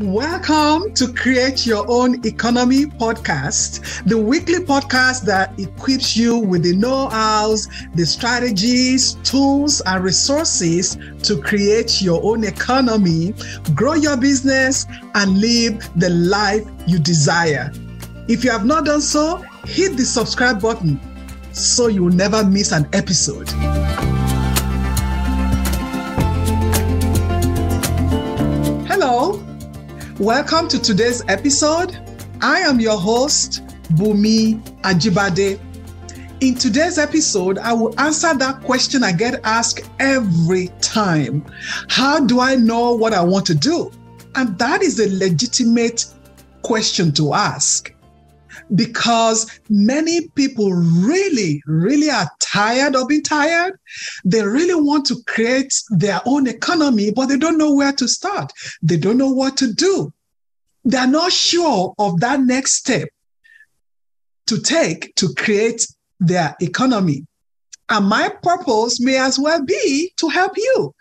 Welcome to Create Your Own Economy podcast, the weekly podcast that equips you with the know hows, the strategies, tools, and resources to create your own economy, grow your business, and live the life you desire. If you have not done so, hit the subscribe button so you will never miss an episode. Welcome to today's episode. I am your host, Bunmi Ajibade. In today's episode, I will answer that question I get asked every time How do I know what I want to do? And that is a legitimate question to ask because many people really, really are tired of being tired. They really want to create their own economy, but they don't know where to start. They don't know what to do. They're not sure of that next step to take to create their economy. And my purpose may as well be to help you.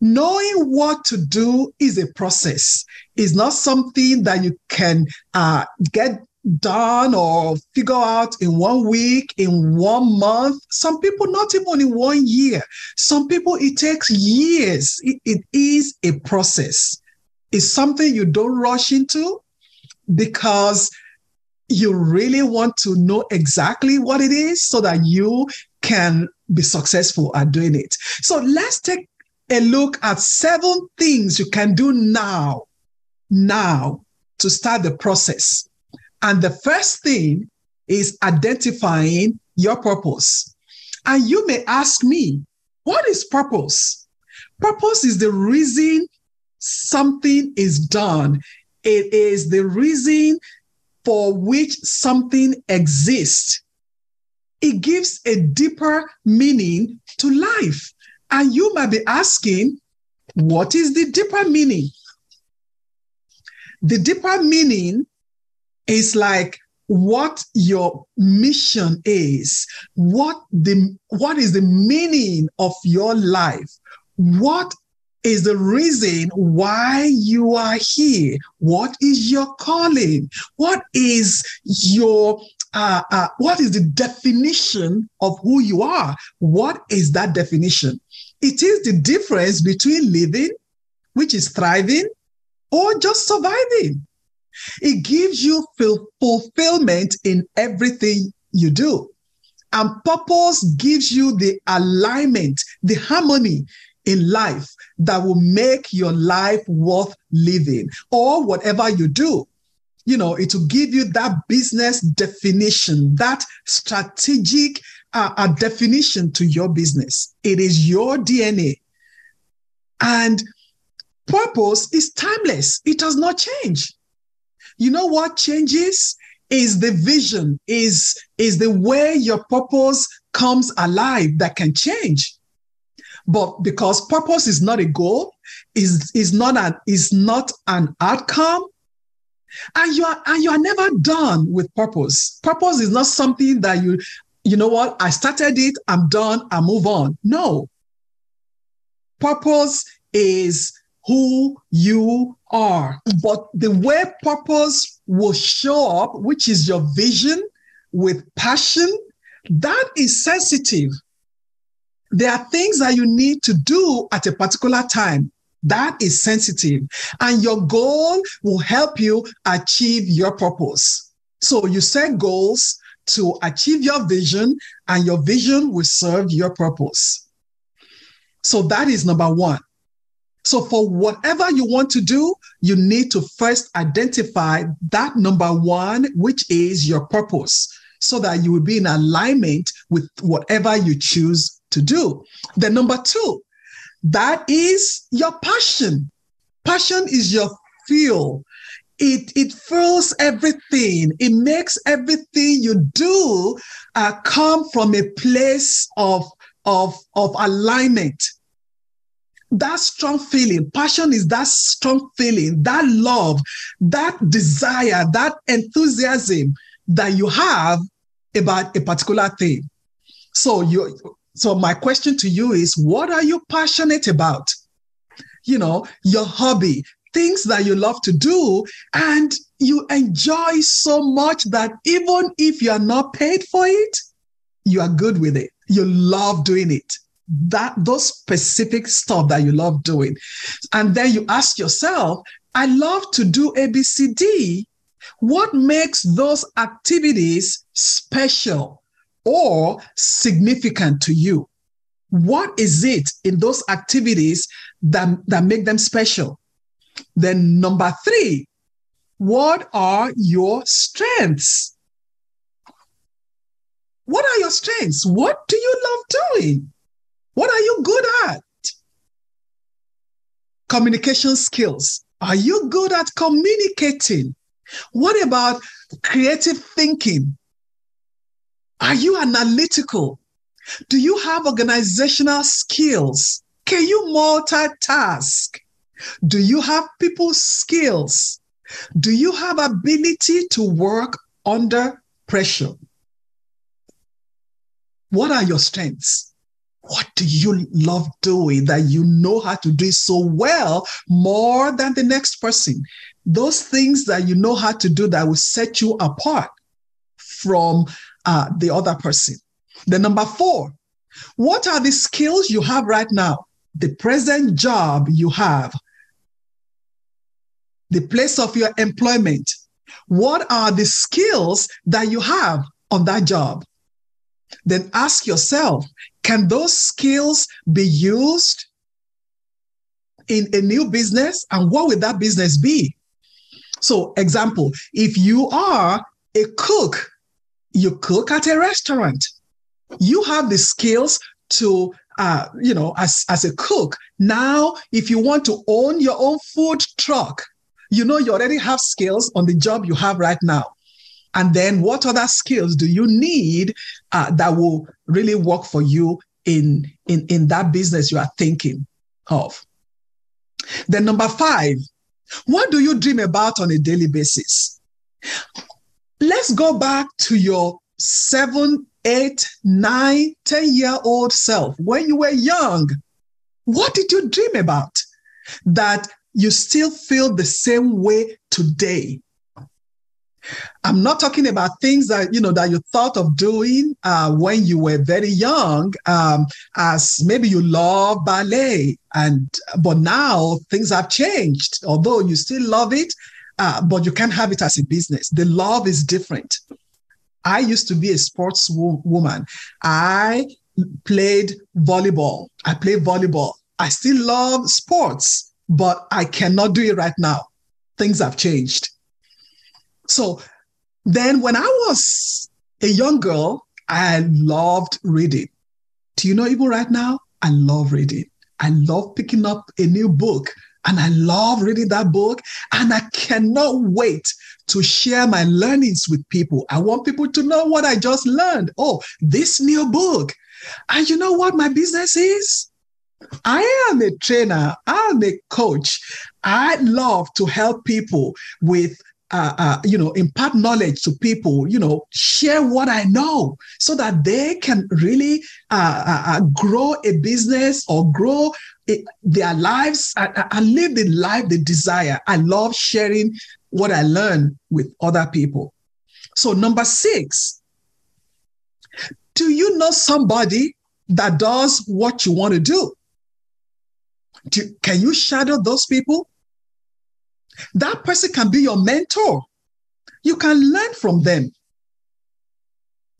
Knowing what to do is a process. It's not something that you can uh, get done or figure out in one week, in one month. Some people, not even in one year. Some people, it takes years. it, it is a process. It's something you don't rush into because you really want to know exactly what it is so that you can be successful at doing it. So let's take a look at seven things you can do now, now to start the process and the first thing is identifying your purpose. And you may ask me, what is purpose? Purpose is the reason something is done. It is the reason for which something exists. It gives a deeper meaning to life. And you might be asking, what is the deeper meaning? The deeper meaning is like what your mission is, what the what is the meaning of your life, what is the reason why you are here, what is your calling, what is your uh, uh, what is the definition of who you are? What is that definition? It is the difference between living, which is thriving, or just surviving. It gives you fulfillment in everything you do. And purpose gives you the alignment, the harmony in life that will make your life worth living or whatever you do. You know, it will give you that business definition, that strategic uh, a definition to your business. It is your DNA. And purpose is timeless, it does not change. You know what changes? Is the vision, is, is the way your purpose comes alive that can change. But because purpose is not a goal, is, is not an is not an outcome, and you are and you are never done with purpose. Purpose is not something that you, you know what, I started it, I'm done, I move on. No. Purpose is who you are. But the way purpose will show up, which is your vision with passion, that is sensitive. There are things that you need to do at a particular time. That is sensitive. And your goal will help you achieve your purpose. So you set goals to achieve your vision, and your vision will serve your purpose. So that is number one. So, for whatever you want to do, you need to first identify that number one, which is your purpose, so that you will be in alignment with whatever you choose to do. Then, number two, that is your passion. Passion is your fuel. It, it fuels everything. It makes everything you do uh, come from a place of, of, of alignment that strong feeling. Passion is that strong feeling, that love, that desire, that enthusiasm that you have about a particular thing. So you so my question to you is what are you passionate about? You know, your hobby. things that you love to do and you enjoy so much that even if you are not paid for it, you are good with it. You love doing it. That those specific stuff that you love doing. And then you ask yourself, I love to do ABCD. What makes those activities special or significant to you? What is it in those activities that, that make them special? Then, number three, what are your strengths? What are your strengths? What do you love doing? What are you good at? Communication skills. Are you good at communicating? What about creative thinking? Are you analytical? Do you have organizational skills? Can you multitask? Do you have people skills? Do you have ability to work under pressure? What are your strengths? What do you love doing that you know how to do so well more than the next person? Those things that you know how to do that will set you apart from uh, the other person. The number four, what are the skills you have right now? The present job you have, the place of your employment. What are the skills that you have on that job? Then ask yourself can those skills be used in a new business? And what would that business be? So, example, if you are a cook, you cook at a restaurant, you have the skills to uh, you know, as, as a cook. Now, if you want to own your own food truck, you know you already have skills on the job you have right now. And then what other skills do you need uh, that will really work for you in, in, in that business you are thinking of? Then number five, what do you dream about on a daily basis? Let's go back to your seven, eight, nine, 10 year old self when you were young. What did you dream about that you still feel the same way today. I'm not talking about things that you know that you thought of doing uh, when you were very young, um, as maybe you love ballet, and but now things have changed. Although you still love it, uh, but you can't have it as a business. The love is different. I used to be a sports wo- woman. I played volleyball. I play volleyball. I still love sports but I cannot do it right now. Things have changed. So then when I was a young girl, I loved reading. Do you know, even right now, I love reading. I love picking up a new book and I love reading that book. And I cannot wait to share my learnings with people. I want people to know what I just learned. Oh, this new book. And you know what my business is? I am a trainer, I'm a coach. I love to help people with uh, uh, you know, impart knowledge to people, you know, share what I know so that they can really uh, uh, uh grow a business or grow their lives and, and live the life they desire. I love sharing what I learn with other people. So, number six, do you know somebody that does what you want to do? Do, can you shadow those people? That person can be your mentor. You can learn from them.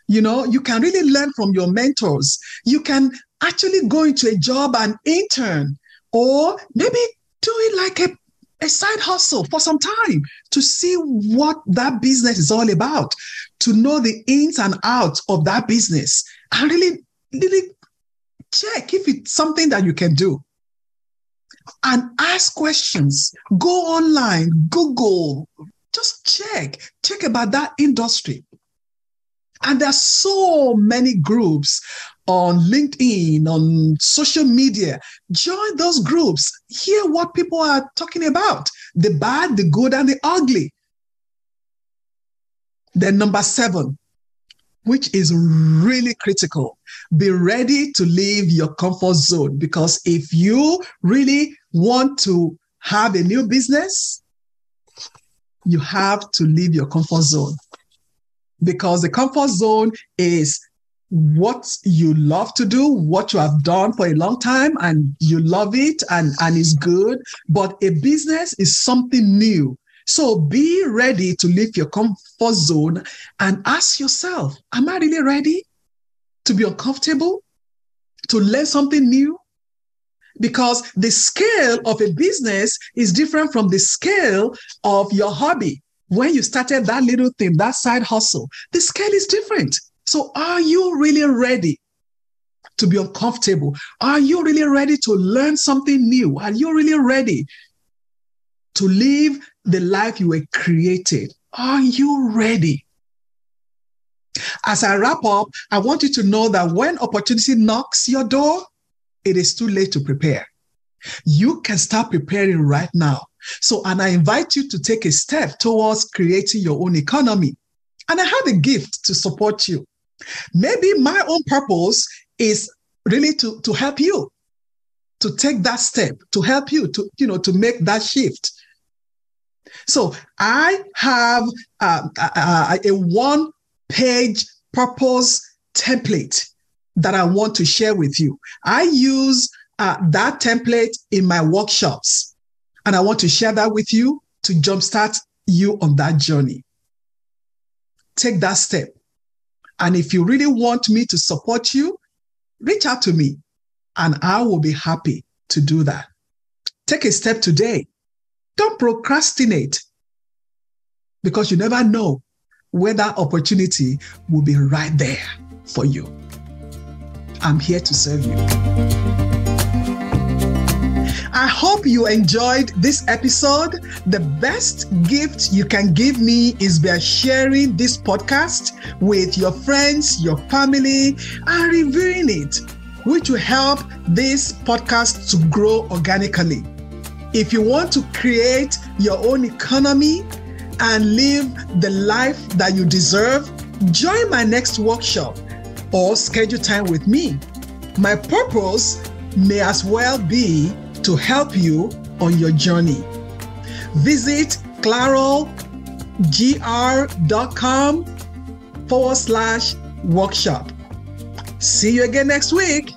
You know, you can really learn from your mentors. You can actually go into a job and intern, or maybe do it like a, a side hustle for some time to see what that business is all about, to know the ins and outs of that business, and really, really check if it's something that you can do and ask questions. Go online, Google, just check, check about that industry. And there's so many groups on LinkedIn, on social media. Join those groups. Hear what people are talking about the bad, the good, and the ugly. Then, number seven, which is really critical. Be ready to leave your comfort zone because if you really want to have a new business, you have to leave your comfort zone because the comfort zone is what you love to do, what you have done for a long time, and you love it and, and it's good. But a business is something new. So be ready to leave your comfort zone and ask yourself, Am I really ready to be uncomfortable, to learn something new? Because the scale of a business is different from the scale of your hobby. When you started that little thing, that side hustle, the scale is different. So, are you really ready to be uncomfortable? Are you really ready to learn something new? Are you really ready to live the life you were created? Are you ready? As I wrap up, I want you to know that when opportunity knocks your door, it is too late to prepare. You can start preparing right now. So, and I invite you to take a step towards creating your own economy. And I have a gift to support you. Maybe my own purpose is really to, to help you to take that step, to help you to, you know, to make that shift. So I have uh, a, a one page purpose template that I want to share with you. I use uh, that template in my workshops, and I want to share that with you to jumpstart you on that journey. Take that step. And if you really want me to support you, reach out to me and I will be happy to do that. Take a step today. Don't procrastinate because you never know where that opportunity will be right there for you. I'm here to serve you. I hope you enjoyed this episode. The best gift you can give me is by sharing this podcast with your friends, your family, and reviewing it, which will help this podcast to grow organically. If you want to create your own economy and live the life that you deserve, join my next workshop or schedule time with me. My purpose may as well be to help you on your journey. Visit clarogr.com forward slash workshop. See you again next week.